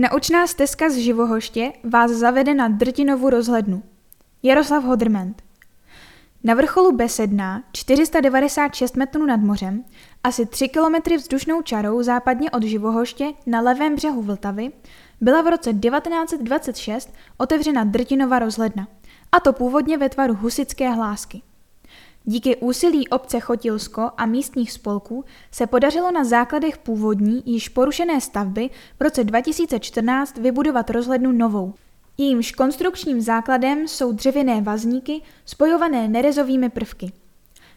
Naučná stezka z Živohoště vás zavede na Drtinovu rozhlednu. Jaroslav Hodrment Na vrcholu Besedná, 496 metrů nad mořem, asi 3 kilometry vzdušnou čarou západně od Živohoště na levém břehu Vltavy, byla v roce 1926 otevřena Drtinova rozhledna, a to původně ve tvaru husické hlásky. Díky úsilí obce Chotilsko a místních spolků se podařilo na základech původní, již porušené stavby v roce 2014 vybudovat rozhlednu novou. Jejímž konstrukčním základem jsou dřevěné vazníky spojované nerezovými prvky.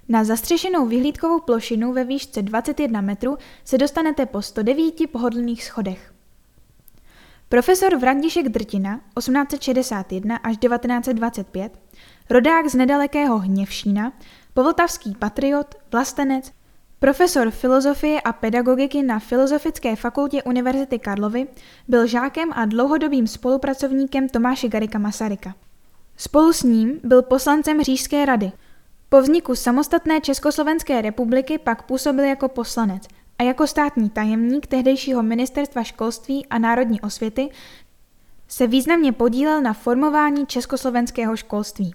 Na zastřešenou vyhlídkovou plošinu ve výšce 21 metrů se dostanete po 109 pohodlných schodech. Profesor Vrandišek Drtina 1861 až 1925, rodák z nedalekého Hněvšína, povltavský patriot, vlastenec, profesor filozofie a pedagogiky na Filozofické fakultě Univerzity Karlovy, byl žákem a dlouhodobým spolupracovníkem Tomáše Garika Masaryka. Spolu s ním byl poslancem Řížské rady. Po vzniku samostatné Československé republiky pak působil jako poslanec a jako státní tajemník tehdejšího ministerstva školství a národní osvěty se významně podílel na formování československého školství.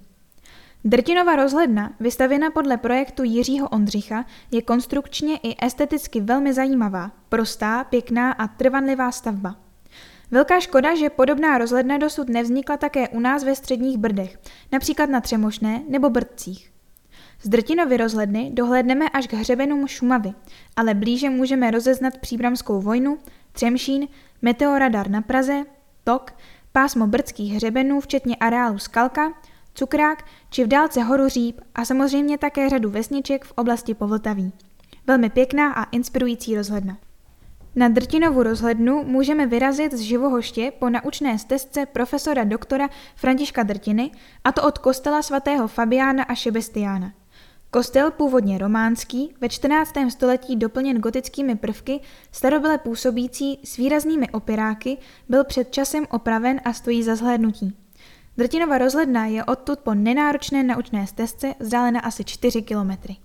Drtinova rozhledna, vystavěna podle projektu Jiřího Ondřicha, je konstrukčně i esteticky velmi zajímavá, prostá, pěkná a trvanlivá stavba. Velká škoda, že podobná rozhledna dosud nevznikla také u nás ve středních Brdech, například na Třemošné nebo Brdcích. Z Drtinovy rozhledny dohlédneme až k hřebenům Šumavy, ale blíže můžeme rozeznat příbramskou vojnu, Třemšín, meteoradar na Praze, Tok, pásmo brdských hřebenů, včetně areálu Skalka, Cukrák či v dálce horu Říp a samozřejmě také řadu vesniček v oblasti Povltaví. Velmi pěkná a inspirující rozhledna. Na Drtinovu rozhlednu můžeme vyrazit z Živohoště po naučné stezce profesora doktora Františka Drtiny, a to od kostela svatého Fabiána a Šebestiána. Kostel původně románský, ve 14. století doplněn gotickými prvky, starobyle působící s výraznými operáky, byl před časem opraven a stojí za zhlédnutí. Drtinova rozhledna je odtud po nenáročné naučné stezce vzdálena asi 4 kilometry.